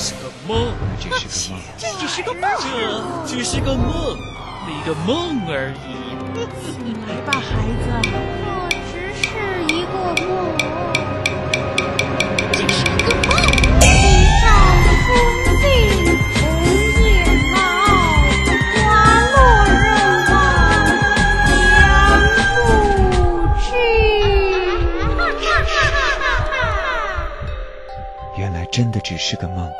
是个梦，这是个梦，这只是个梦，这只是个梦，一个梦而已。醒来吧，孩子，这只是一个梦，这是一个梦。地上风静，红叶茂，花落人亡，两不知。原来真的只是个梦。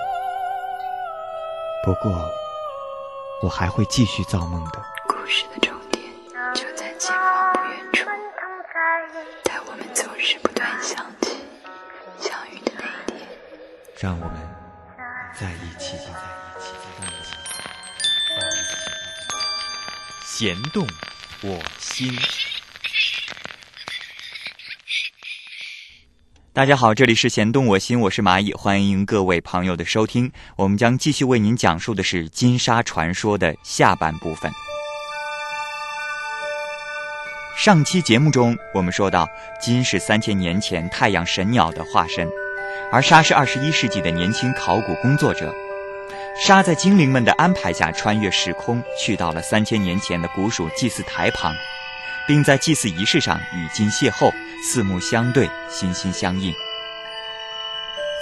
不过，我还会继续造梦的。故事的终点就在前方不远处，但我们总是不断想起相遇的那一天。让我们在一起吧，在一起，在一起。弦动我心。大家好，这里是弦动我心，我是蚂蚁，欢迎各位朋友的收听。我们将继续为您讲述的是金沙传说的下半部分。上期节目中，我们说到金是三千年前太阳神鸟的化身，而沙是二十一世纪的年轻考古工作者。沙在精灵们的安排下，穿越时空，去到了三千年前的古蜀祭祀台旁，并在祭祀仪式上与金邂逅，四目相对，心心相印。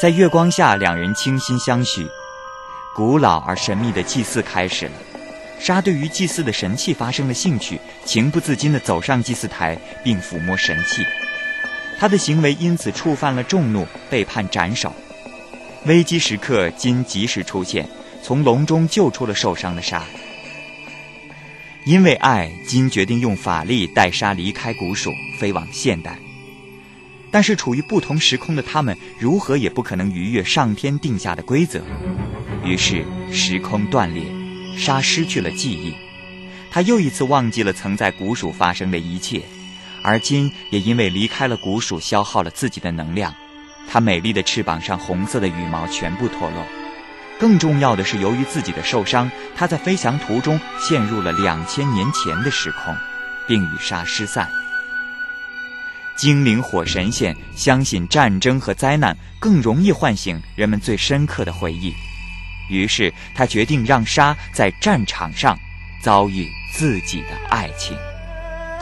在月光下，两人倾心相许。古老而神秘的祭祀开始了。沙对于祭祀的神器发生了兴趣，情不自禁地走上祭祀台，并抚摸神器。他的行为因此触犯了众怒，被判斩首。危机时刻，金及时出现，从笼中救出了受伤的沙。因为爱，金决定用法力带沙离开古蜀，飞往现代。但是处于不同时空的他们，如何也不可能逾越上天定下的规则。于是时空断裂，沙失去了记忆，他又一次忘记了曾在古蜀发生的一切，而金也因为离开了古蜀，消耗了自己的能量。他美丽的翅膀上红色的羽毛全部脱落。更重要的是，由于自己的受伤，他在飞翔途中陷入了两千年前的时空，并与沙失散。精灵火神仙相信战争和灾难更容易唤醒人们最深刻的回忆，于是他决定让沙在战场上遭遇自己的爱情。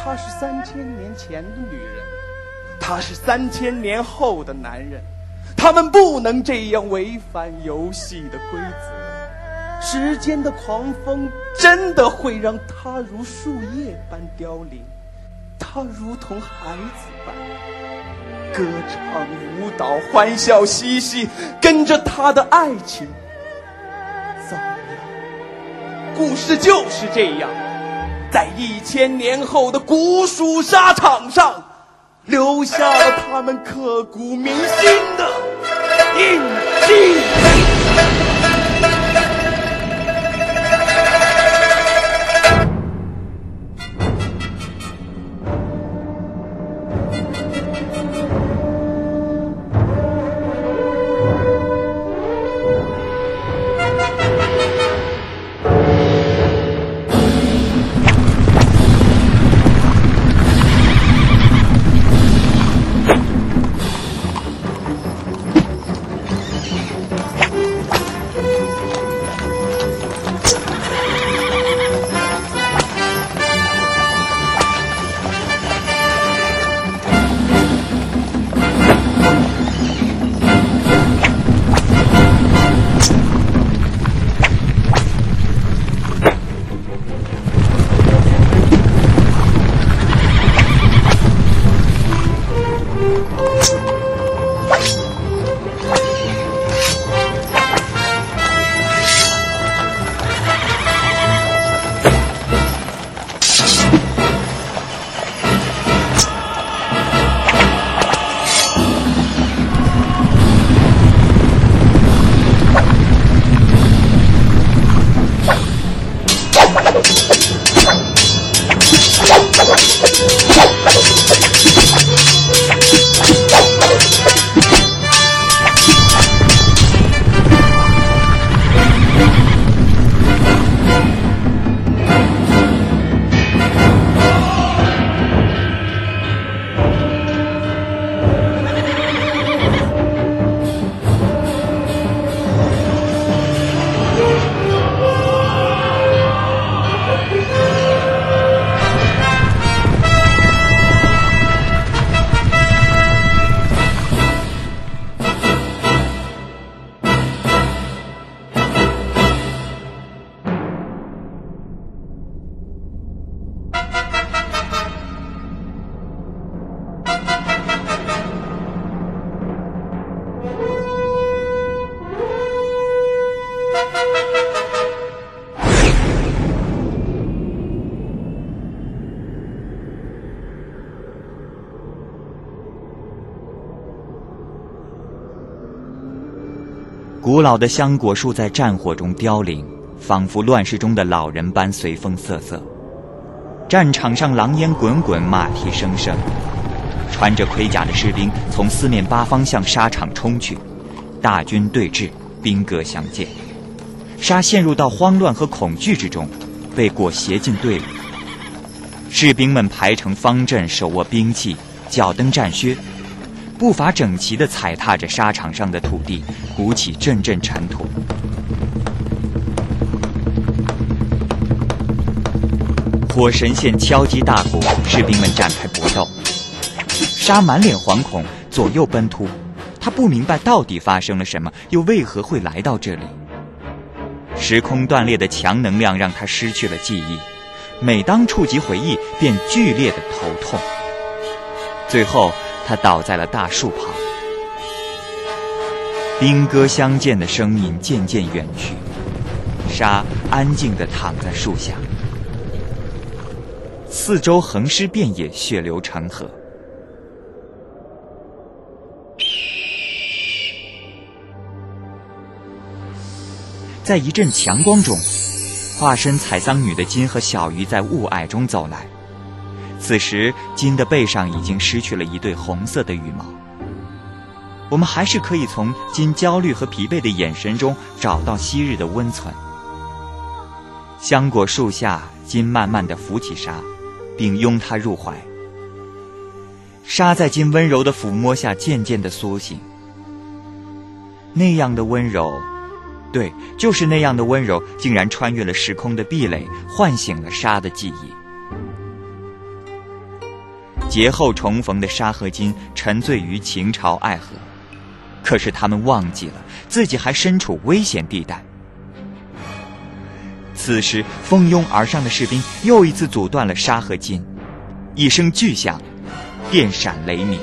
她是三千年前的女人，他是三千年后的男人，他们不能这样违反游戏的规则。时间的狂风真的会让他如树叶般凋零，他如同孩子般歌唱、舞蹈、欢笑、嬉戏，跟着他的爱情走了。故事就是这样，在一千年后的古蜀沙场上。留下了他们刻骨铭心的印记。古老的香果树在战火中凋零，仿佛乱世中的老人般随风瑟瑟。战场上狼烟滚滚，马蹄声声，穿着盔甲的士兵从四面八方向沙场冲去，大军对峙，兵戈相见。沙陷入到慌乱和恐惧之中，被裹挟进队伍。士兵们排成方阵，手握兵器，脚蹬战靴。步伐整齐地踩踏着沙场上的土地，鼓起阵阵尘土。火神线敲击大鼓，士兵们展开搏斗。沙满脸惶恐，左右奔突。他不明白到底发生了什么，又为何会来到这里。时空断裂的强能量让他失去了记忆，每当触及回忆，便剧烈的头痛。最后。他倒在了大树旁，兵戈相见的声音渐渐远去，沙安静地躺在树下，四周横尸遍野，血流成河。在一阵强光中，化身采桑女的金和小鱼在雾霭中走来。此时，金的背上已经失去了一对红色的羽毛。我们还是可以从金焦虑和疲惫的眼神中找到昔日的温存。香果树下，金慢慢的扶起沙，并拥他入怀。沙在金温柔的抚摸下，渐渐的苏醒。那样的温柔，对，就是那样的温柔，竟然穿越了时空的壁垒，唤醒了沙的记忆。劫后重逢的沙和金沉醉于情潮爱河，可是他们忘记了自己还身处危险地带。此时，蜂拥而上的士兵又一次阻断了沙和金，一声巨响，电闪雷鸣。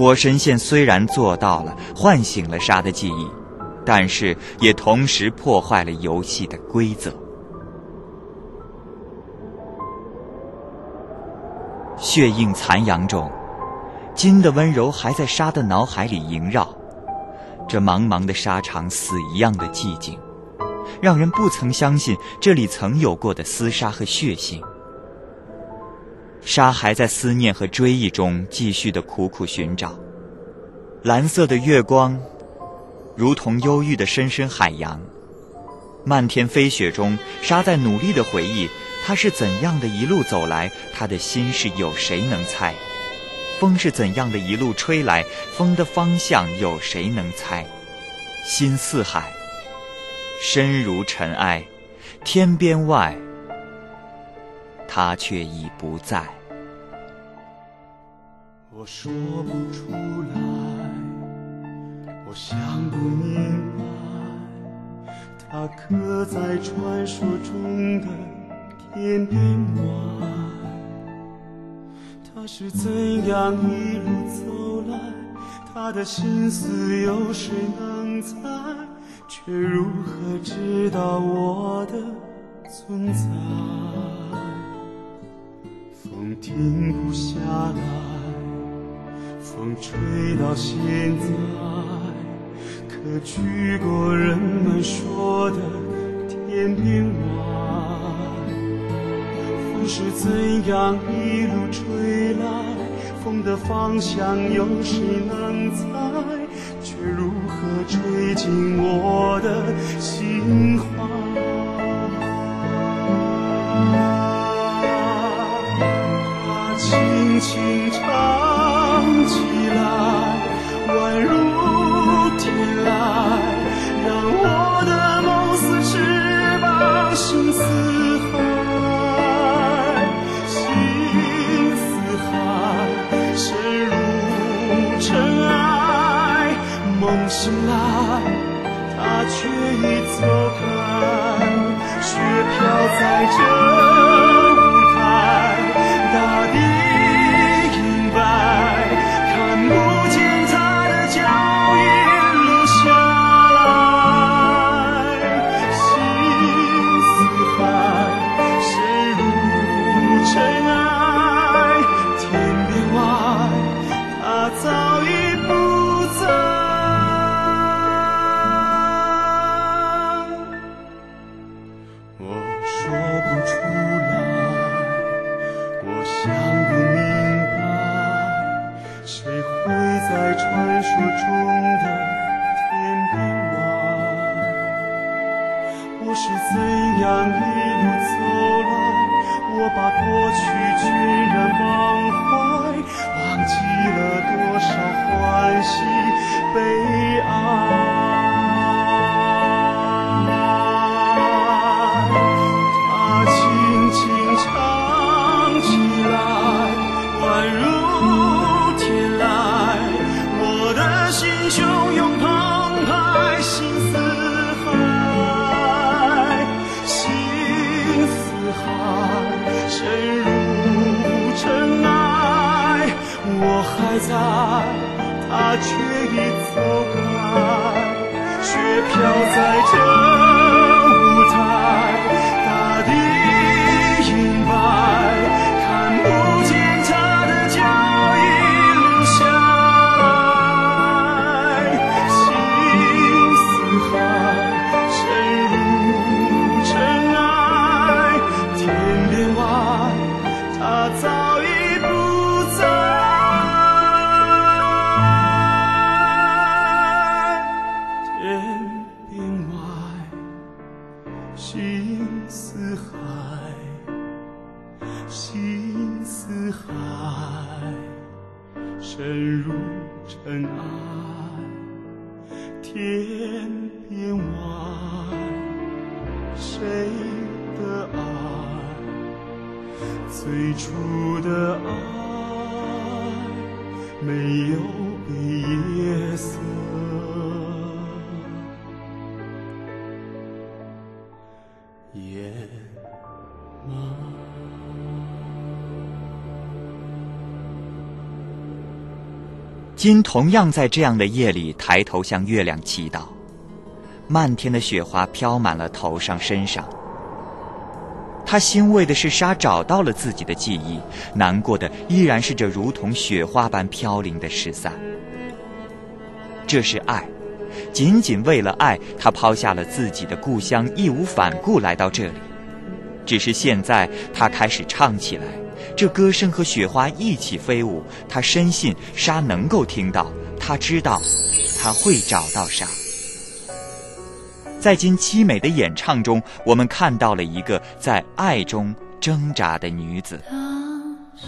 火神线虽然做到了唤醒了沙的记忆，但是也同时破坏了游戏的规则。血印残阳中，金的温柔还在沙的脑海里萦绕。这茫茫的沙场，死一样的寂静，让人不曾相信这里曾有过的厮杀和血腥。沙还在思念和追忆中继续的苦苦寻找，蓝色的月光，如同忧郁的深深海洋。漫天飞雪中，沙在努力的回忆，他是怎样的一路走来，他的心事有谁能猜？风是怎样的一路吹来，风的方向有谁能猜？心似海，身如尘埃，天边外。他却已不在。我说不出来，我想不明白，他刻在传说中的天边外。他是怎样一路走来？他的心思有谁能猜？却如何知道我的存在？风停不下来，风吹到现在，可去过人们说的天边外。风是怎样一路吹来？风的方向有谁能猜？却如何吹进我的心怀？轻唱起来，宛如天籁，让我的梦似翅膀，心似海，心似海，深入尘埃。梦醒来，它却已走开，雪飘在这却已走开。雪飘在这因同样在这样的夜里抬头向月亮祈祷，漫天的雪花飘满了头上身上。他欣慰的是沙找到了自己的记忆，难过的依然是这如同雪花般飘零的失散。这是爱，仅仅为了爱，他抛下了自己的故乡，义无反顾来到这里。只是现在，他开始唱起来。这歌声和雪花一起飞舞，他深信沙能够听到，他知道他会找到沙。在今凄美的演唱中，我们看到了一个在爱中挣扎的女子。当时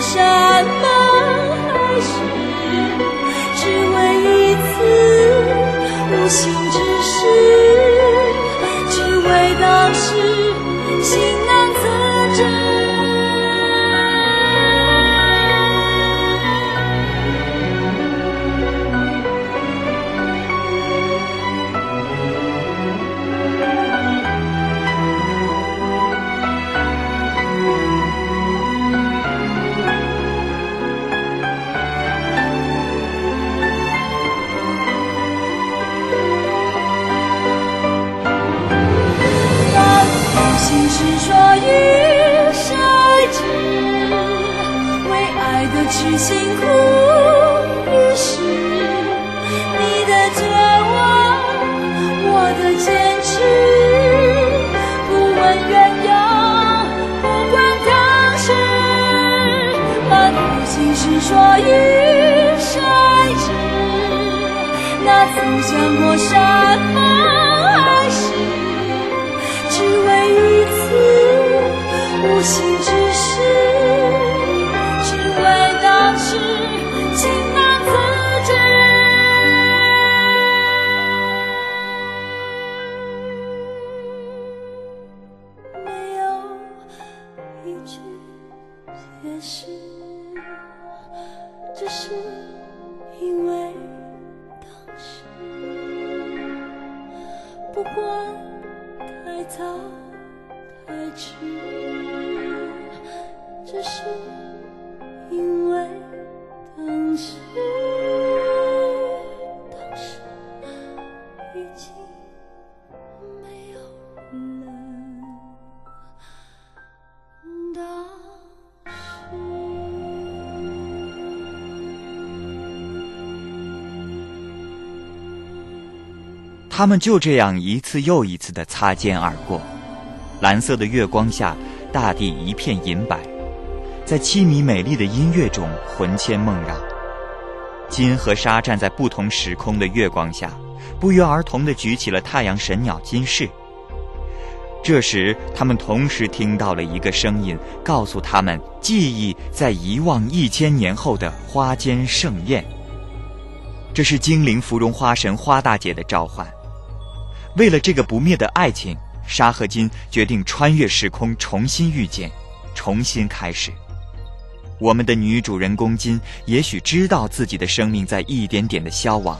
什么那曾想过什么还是？只为一次无心之失，只为当时情难自制。没有一句解释，只是不管太早太迟，只是因为他们就这样一次又一次地擦肩而过，蓝色的月光下，大地一片银白，在凄迷美丽的音乐中魂牵梦绕。金和沙站在不同时空的月光下，不约而同地举起了太阳神鸟金饰。这时，他们同时听到了一个声音，告诉他们记忆在遗忘一千年后的花间盛宴。这是精灵芙蓉花神花大姐的召唤。为了这个不灭的爱情，沙和金决定穿越时空，重新遇见，重新开始。我们的女主人公金也许知道自己的生命在一点点的消亡，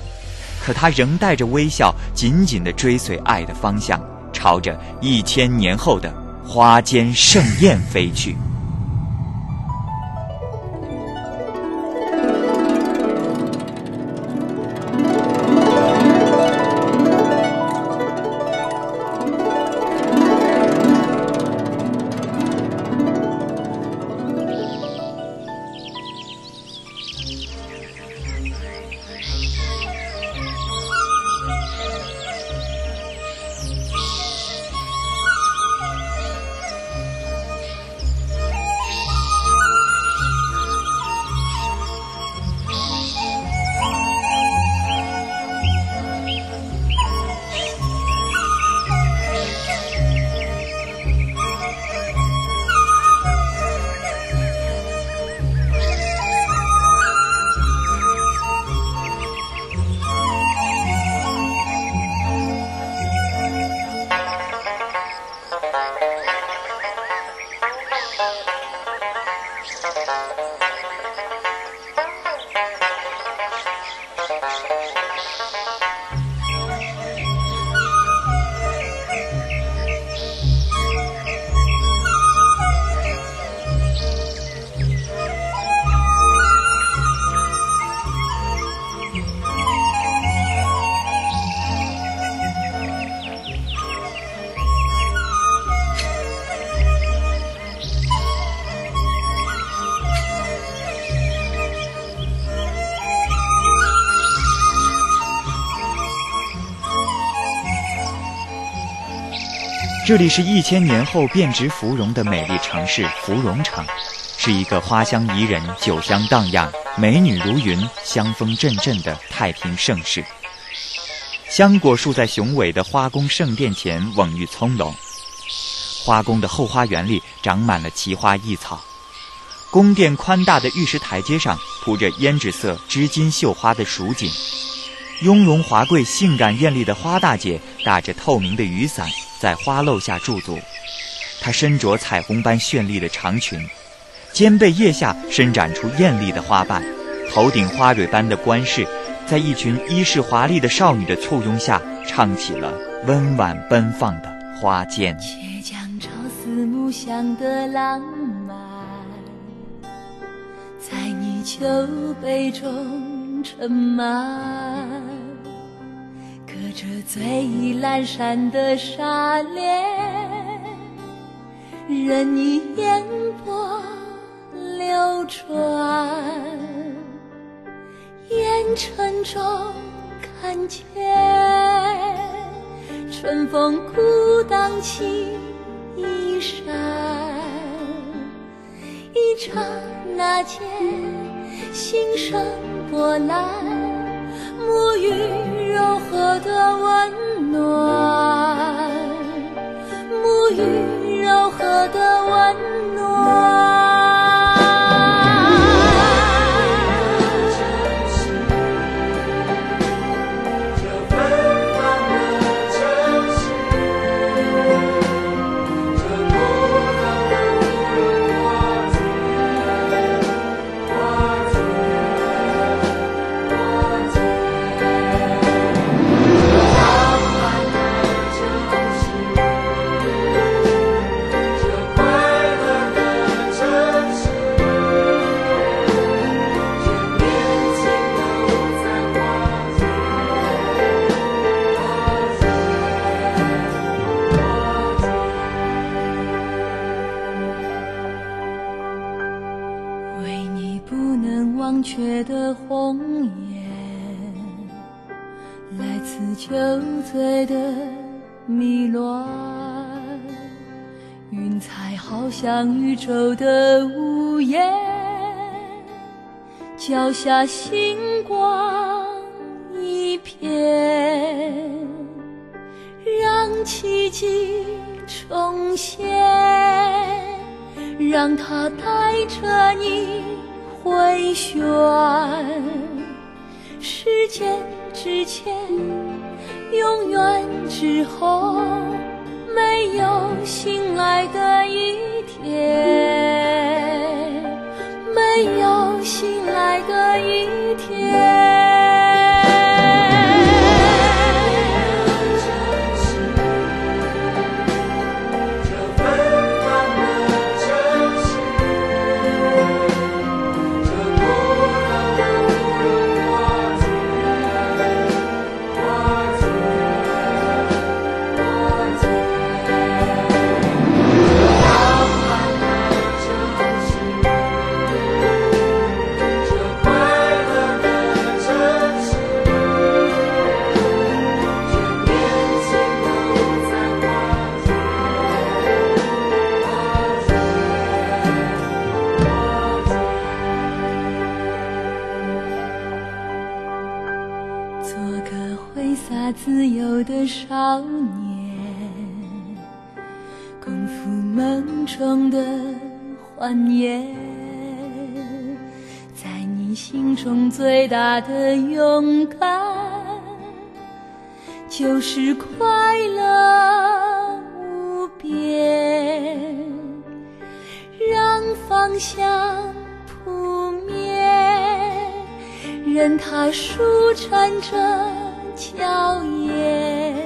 可她仍带着微笑，紧紧地追随爱的方向，朝着一千年后的花间盛宴飞去。这里是一千年后变植芙蓉的美丽城市芙蓉城，是一个花香宜人、酒香荡漾、美女如云、香风阵阵的太平盛世。香果树在雄伟的花宫圣殿前蓊郁葱茏，花宫的后花园里长满了奇花异草。宫殿宽大的玉石台阶上铺着胭脂色织金绣花的蜀锦，雍容华贵、性感艳丽的花大姐打着透明的雨伞。在花漏下驻足，她身着彩虹般绚丽的长裙，肩背腋下伸展出艳丽的花瓣，头顶花蕊般的冠饰，在一群衣饰华丽的少女的簇拥下，唱起了温婉奔放的花间。且将朝思暮想的浪漫，在你酒杯中盛满。隔着最阑珊的纱帘，任你烟波流转，烟尘中看见春风孤荡起衣衫，一刹那间心生波澜。沐浴柔和的温暖，沐浴柔和的温暖。像宇宙的屋檐，脚下星光一片，让奇迹重现，让它带着你回旋。时间之前，永远之后，没有醒来的一天，没有醒来的一天。中的幻夜，在你心中最大的勇敢，就是快乐无边，让芳香扑面。任它舒展着娇艳，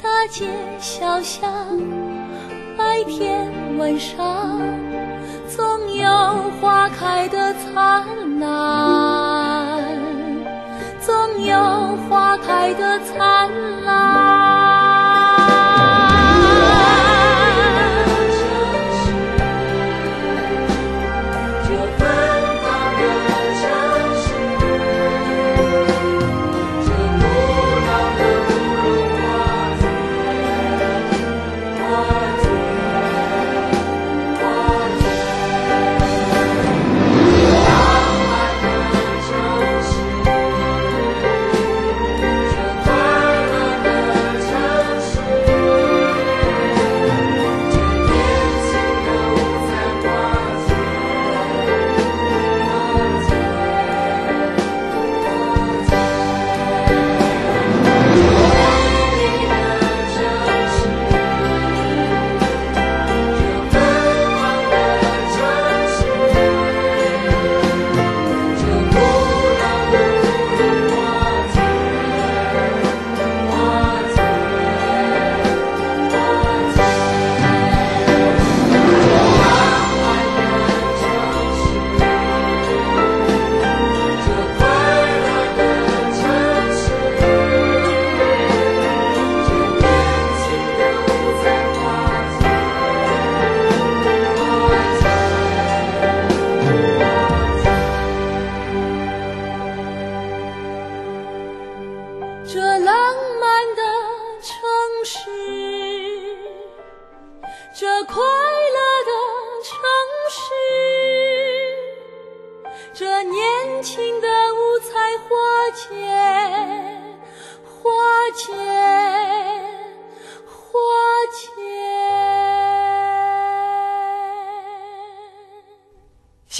大街小巷，白天晚上，总有花开的灿烂，总有花开的灿烂。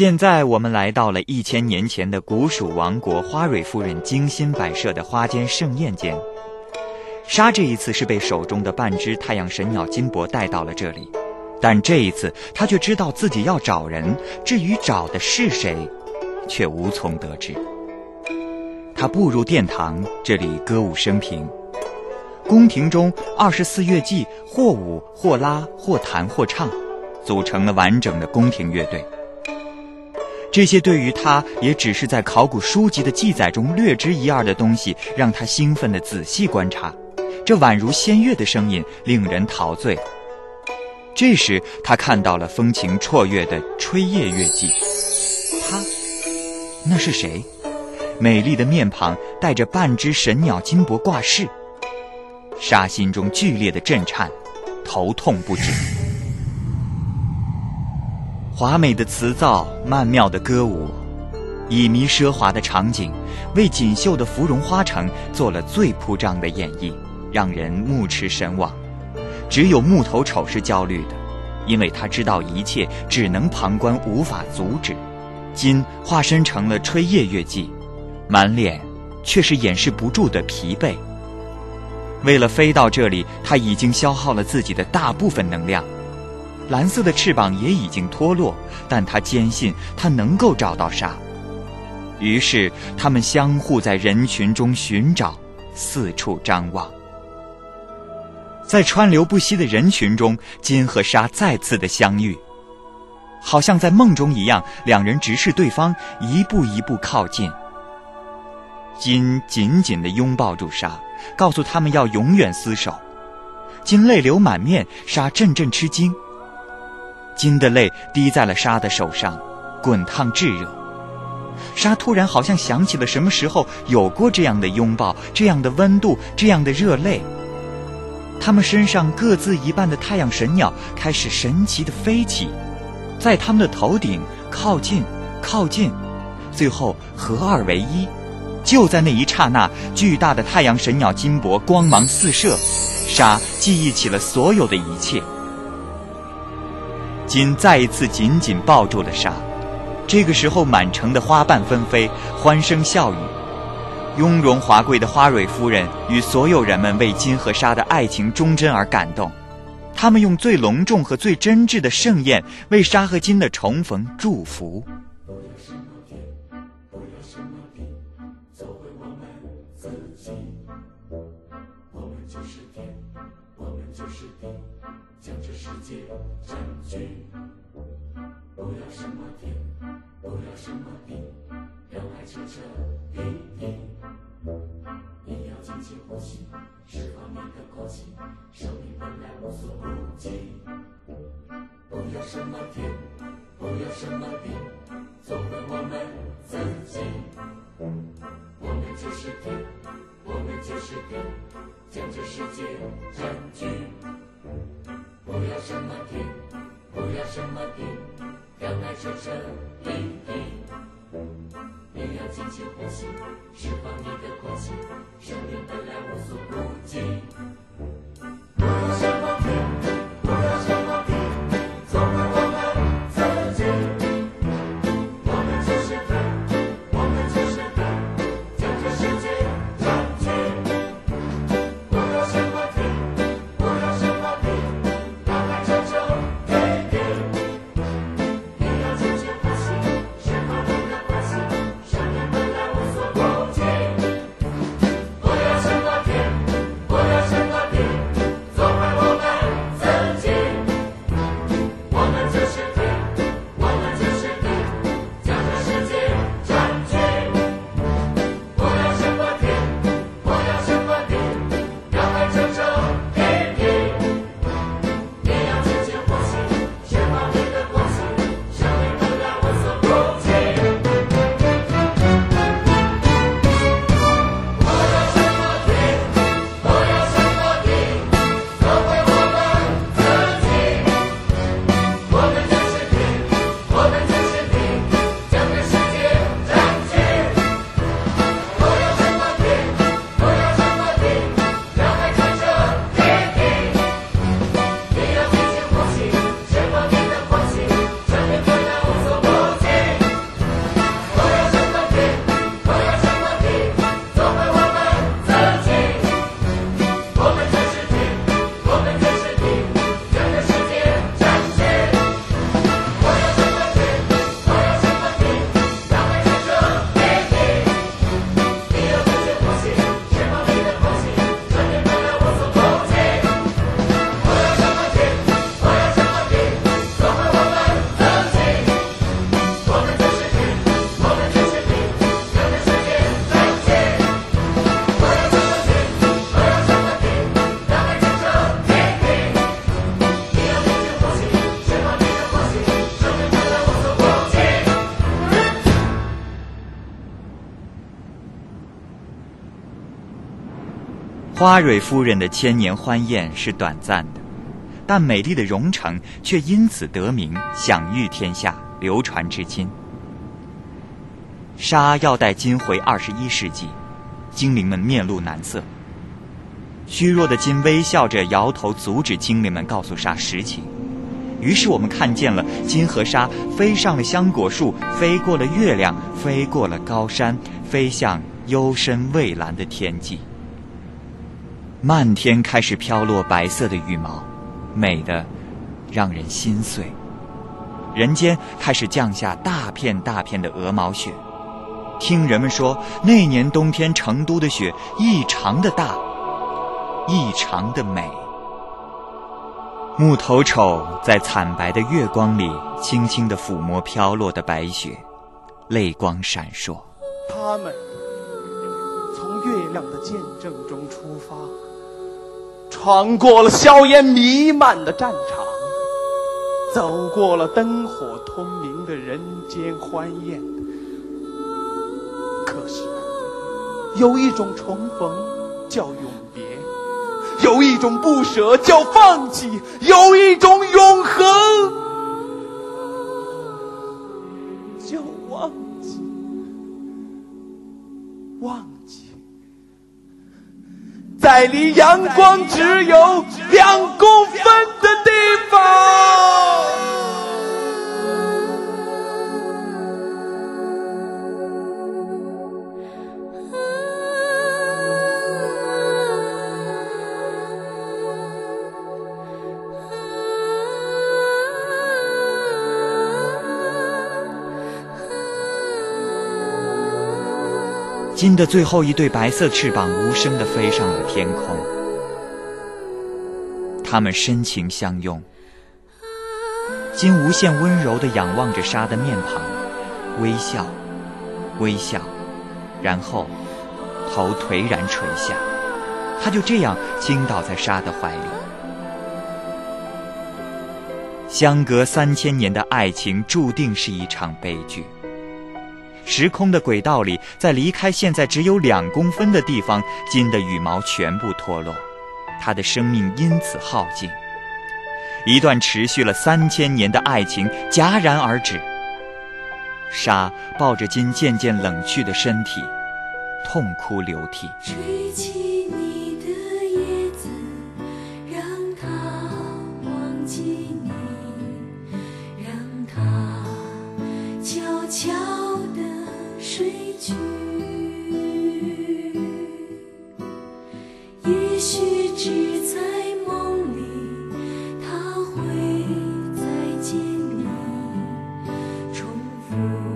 现在我们来到了一千年前的古蜀王国花蕊夫人精心摆设的花间盛宴间。沙这一次是被手中的半只太阳神鸟金箔带到了这里，但这一次他却知道自己要找人，至于找的是谁，却无从得知。他步入殿堂，这里歌舞升平，宫廷中二十四乐伎或舞或拉或弹或唱，组成了完整的宫廷乐队。这些对于他也只是在考古书籍的记载中略知一二的东西，让他兴奋地仔细观察。这宛如仙乐的声音，令人陶醉。这时，他看到了风情绰约的吹叶乐伎。他，那是谁？美丽的面庞带着半只神鸟金箔挂饰。沙心中剧烈的震颤，头痛不止。华美的词藻，曼妙的歌舞，旖旎奢华的场景，为锦绣的芙蓉花城做了最铺张的演绎，让人目驰神往。只有木头丑是焦虑的，因为他知道一切只能旁观，无法阻止。金化身成了吹夜月季，满脸却是掩饰不住的疲惫。为了飞到这里，他已经消耗了自己的大部分能量。蓝色的翅膀也已经脱落，但他坚信他能够找到沙。于是，他们相互在人群中寻找，四处张望。在川流不息的人群中，金和沙再次的相遇，好像在梦中一样，两人直视对方，一步一步靠近。金紧紧地拥抱住沙，告诉他们要永远厮守。金泪流满面，沙阵阵吃惊。金的泪滴在了沙的手上，滚烫炙热。沙突然好像想起了什么时候有过这样的拥抱，这样的温度，这样的热泪。他们身上各自一半的太阳神鸟开始神奇的飞起，在他们的头顶靠近，靠近，最后合二为一。就在那一刹那，巨大的太阳神鸟金箔光芒四射，沙记忆起了所有的一切。金再一次紧紧抱住了沙。这个时候，满城的花瓣纷飞，欢声笑语。雍容华贵的花蕊夫人与所有人们为金和沙的爱情忠贞而感动，他们用最隆重和最真挚的盛宴为沙和金的重逢祝福。就是地，我们就是地将这世界占据。不要什么天，不要什么地，让爱彻彻底底。你要尽情呼吸，释放你的过去，生命本来无所不及。不要什么天，不要什么地，做回我们自己。我们就是天，我们就是地，将这世界占据。不要什么天不要什么地让爱彻彻底底你要尽情呼吸释放你的空气生命本来无所顾忌。不要什么天不要什么花蕊夫人的千年欢宴是短暂的，但美丽的蓉城却因此得名，享誉天下，流传至今。沙要带金回二十一世纪，精灵们面露难色。虚弱的金微笑着摇头，阻止精灵们告诉沙实情。于是我们看见了金和沙飞上了香果树，飞过了月亮，飞过了高山，飞向幽深蔚蓝的天际。漫天开始飘落白色的羽毛，美的让人心碎。人间开始降下大片大片的鹅毛雪。听人们说，那年冬天成都的雪异常的大，异常的美。木头丑在惨白的月光里，轻轻地抚摸飘落的白雪，泪光闪烁。他们从月亮的见证中出发，穿过了硝烟弥漫的战场，走过了灯火通明的人间欢宴。可是，有一种重逢叫永别，有一种不舍叫放弃，有一种永恒叫忘记。忘记，在离阳光只有两公分的地方。金的最后一对白色翅膀无声地飞上了天空，他们深情相拥。金无限温柔地仰望着沙的面庞，微笑，微笑，然后头颓然垂下，他就这样倾倒在沙的怀里。相隔三千年的爱情注定是一场悲剧。时空的轨道里，在离开现在只有两公分的地方，金的羽毛全部脱落，他的生命因此耗尽。一段持续了三千年的爱情戛然而止。沙抱着金渐渐冷去的身体，痛哭流涕。吹起你重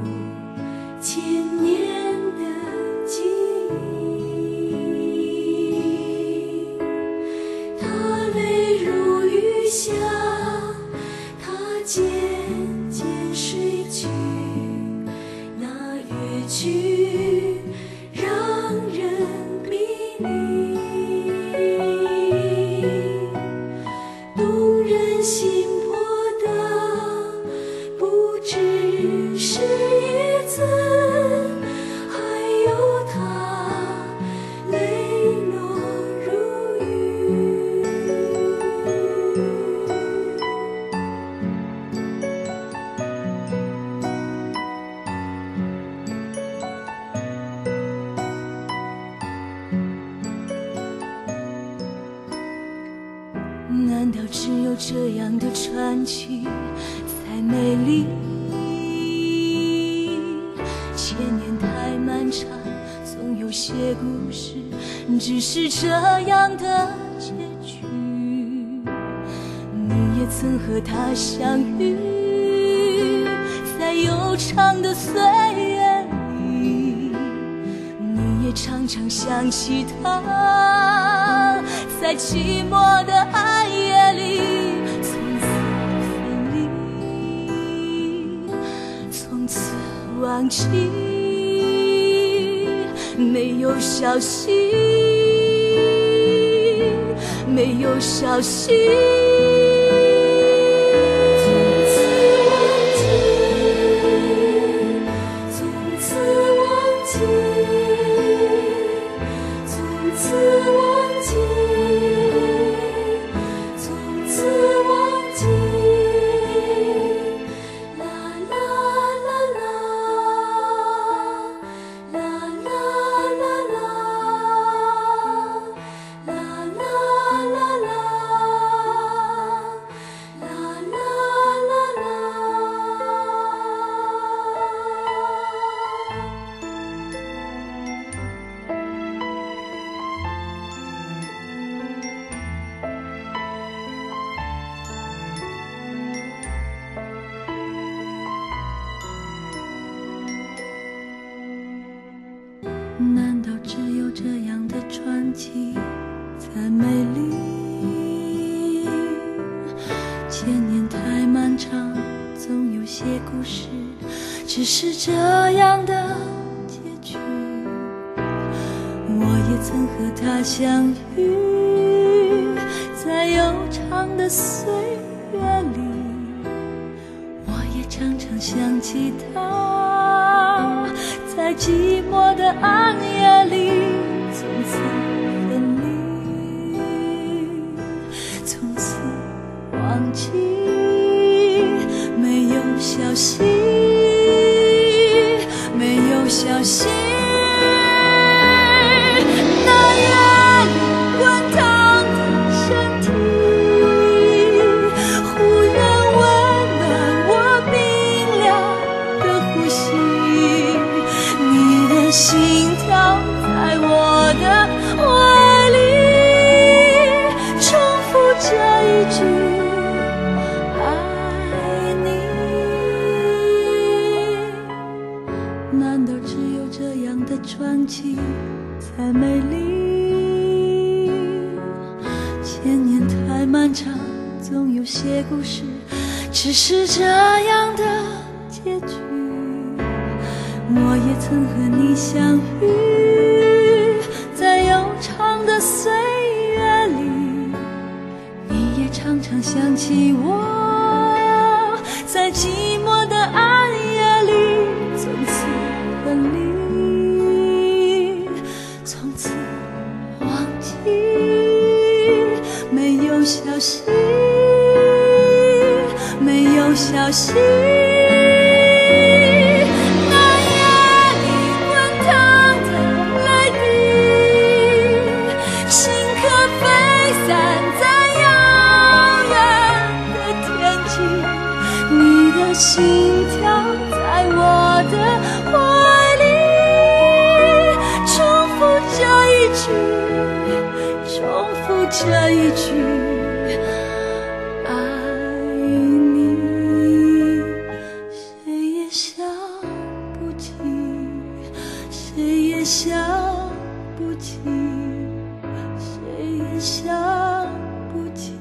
想不起，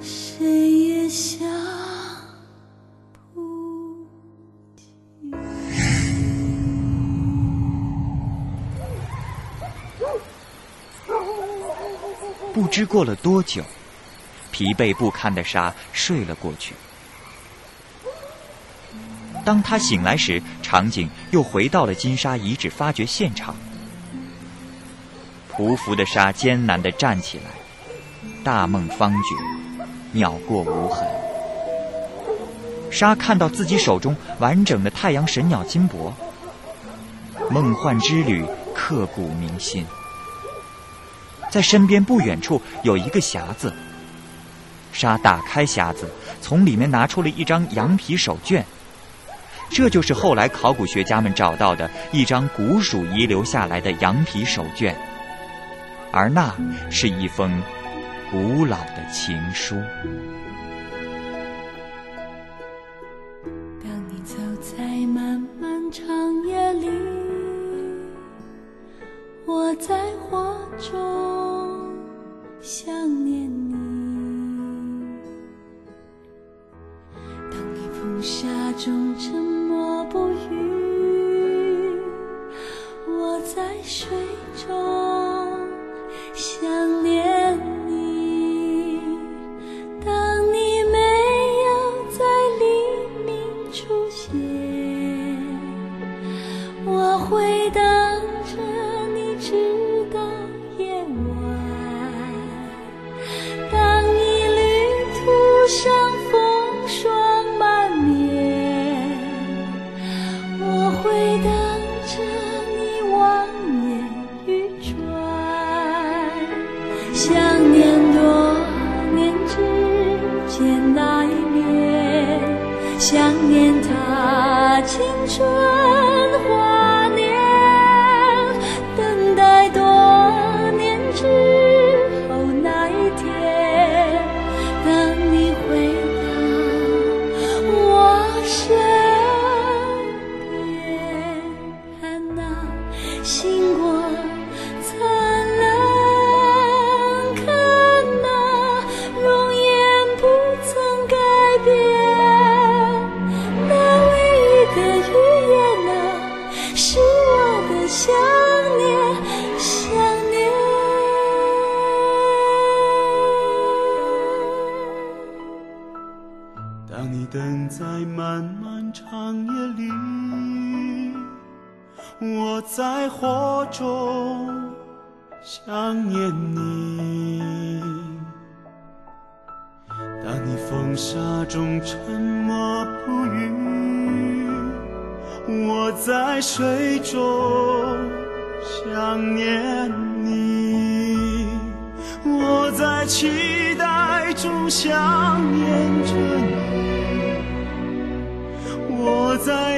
谁也想不不知过了多久，疲惫不堪的沙睡了过去。当他醒来时，场景又回到了金沙遗址发掘现场。匍匐的沙艰难地站起来，大梦方觉，鸟过无痕。沙看到自己手中完整的太阳神鸟金箔，梦幻之旅刻骨铭心。在身边不远处有一个匣子，沙打开匣子，从里面拿出了一张羊皮手绢。这就是后来考古学家们找到的一张古蜀遗留下来的羊皮手绢，而那是一封古老的情书。当你走在漫漫长夜里，我在火中想念你。当你风沙中沉默不语，我在水中想念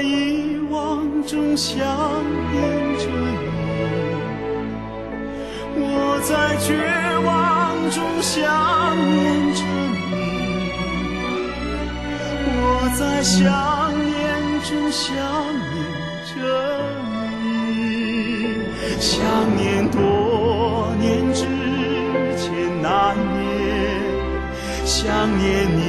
遗忘中想念着你，我在绝望中想念着你，我在想念中想念着你，想念多年之前那年，想念你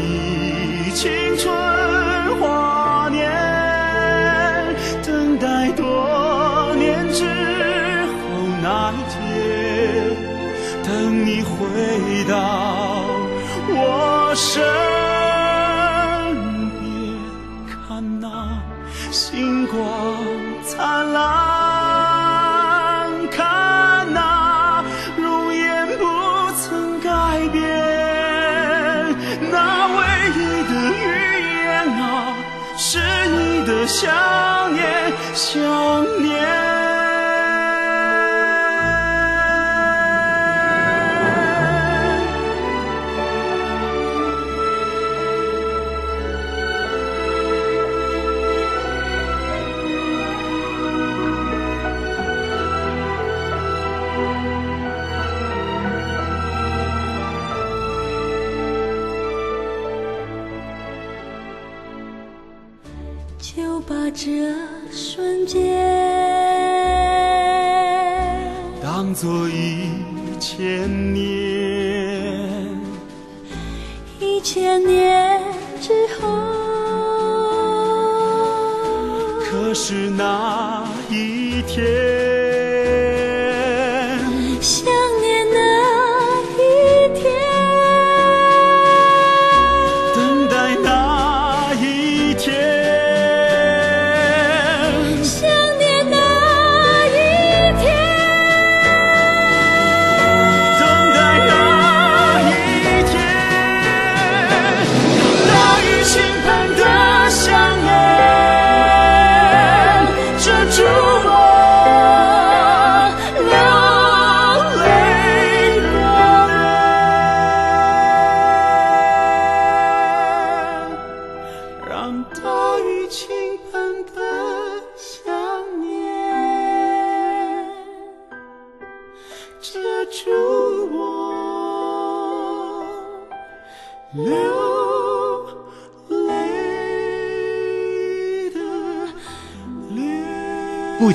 是那一天，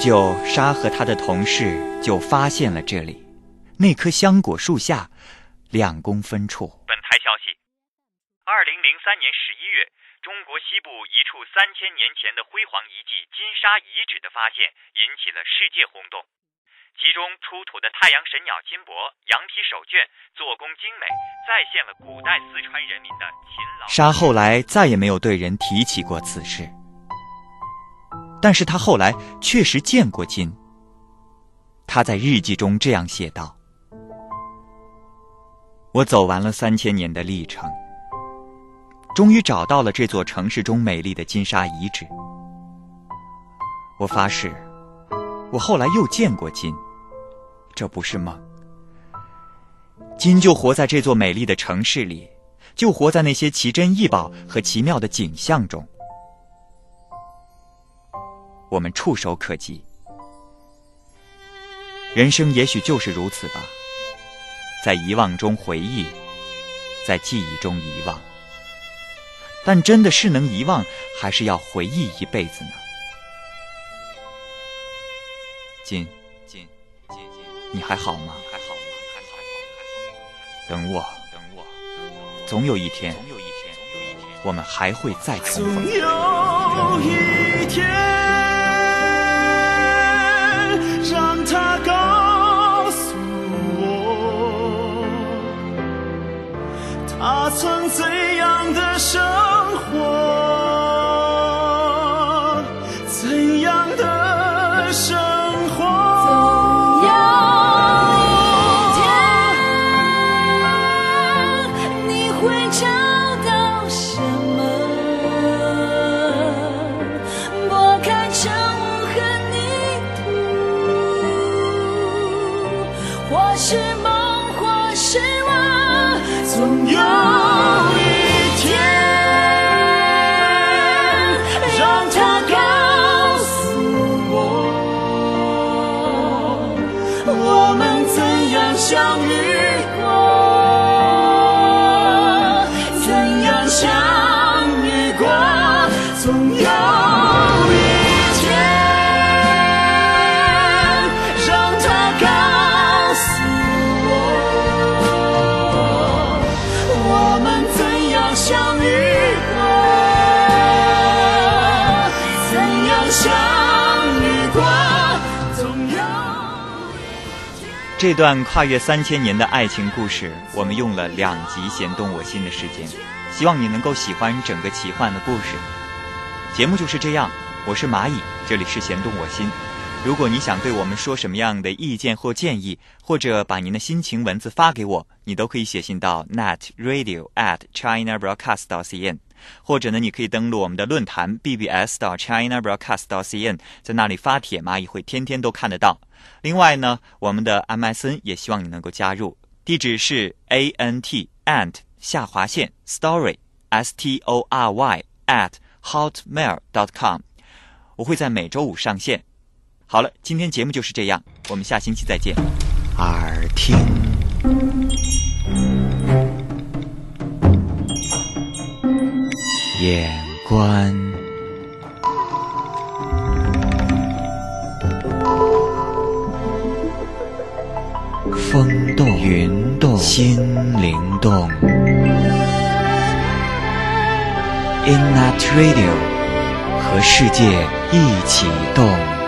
久，沙和他的同事就发现了这里，那棵香果树下，两公分处。本台消息：二零零三年十一月，中国西部一处三千年前的辉煌遗迹金沙遗址的发现引起了世界轰动。其中出土的太阳神鸟金箔、羊皮手绢做工精美，再现了古代四川人民的勤劳。沙后来再也没有对人提起过此事，但是他后来确实见过金。他在日记中这样写道：“我走完了三千年的历程，终于找到了这座城市中美丽的金沙遗址。我发誓，我后来又见过金，这不是梦。金就活在这座美丽的城市里。”就活在那些奇珍异宝和奇妙的景象中，我们触手可及。人生也许就是如此吧，在遗忘中回忆，在记忆中遗忘。但真的是能遗忘，还是要回忆一辈子呢？金，金，金，你还好吗？还好吗？还好，还好。等我。总有一天，我们还会再重逢。总有一天，他告诉我他曾怎样的生过，这段跨越三千年的爱情故事，我们用了两集弦动我心的时间，希望你能够喜欢整个奇幻的故事。节目就是这样，我是蚂蚁，这里是弦动我心。如果你想对我们说什么样的意见或建议，或者把您的心情文字发给我，你都可以写信到 netradio at chinabroadcast.cn，或者呢，你可以登录我们的论坛 bbs 到 chinabroadcast.cn，在那里发帖，蚂蚁会天天都看得到。另外呢，我们的 MSN 也希望你能够加入，地址是 a n t ant 下划线 story s t o r y at hotmail dot com，我会在每周五上线。好了，今天节目就是这样，我们下星期再见。耳听，眼观，风动云动，心灵动。In that radio，和世界一起动。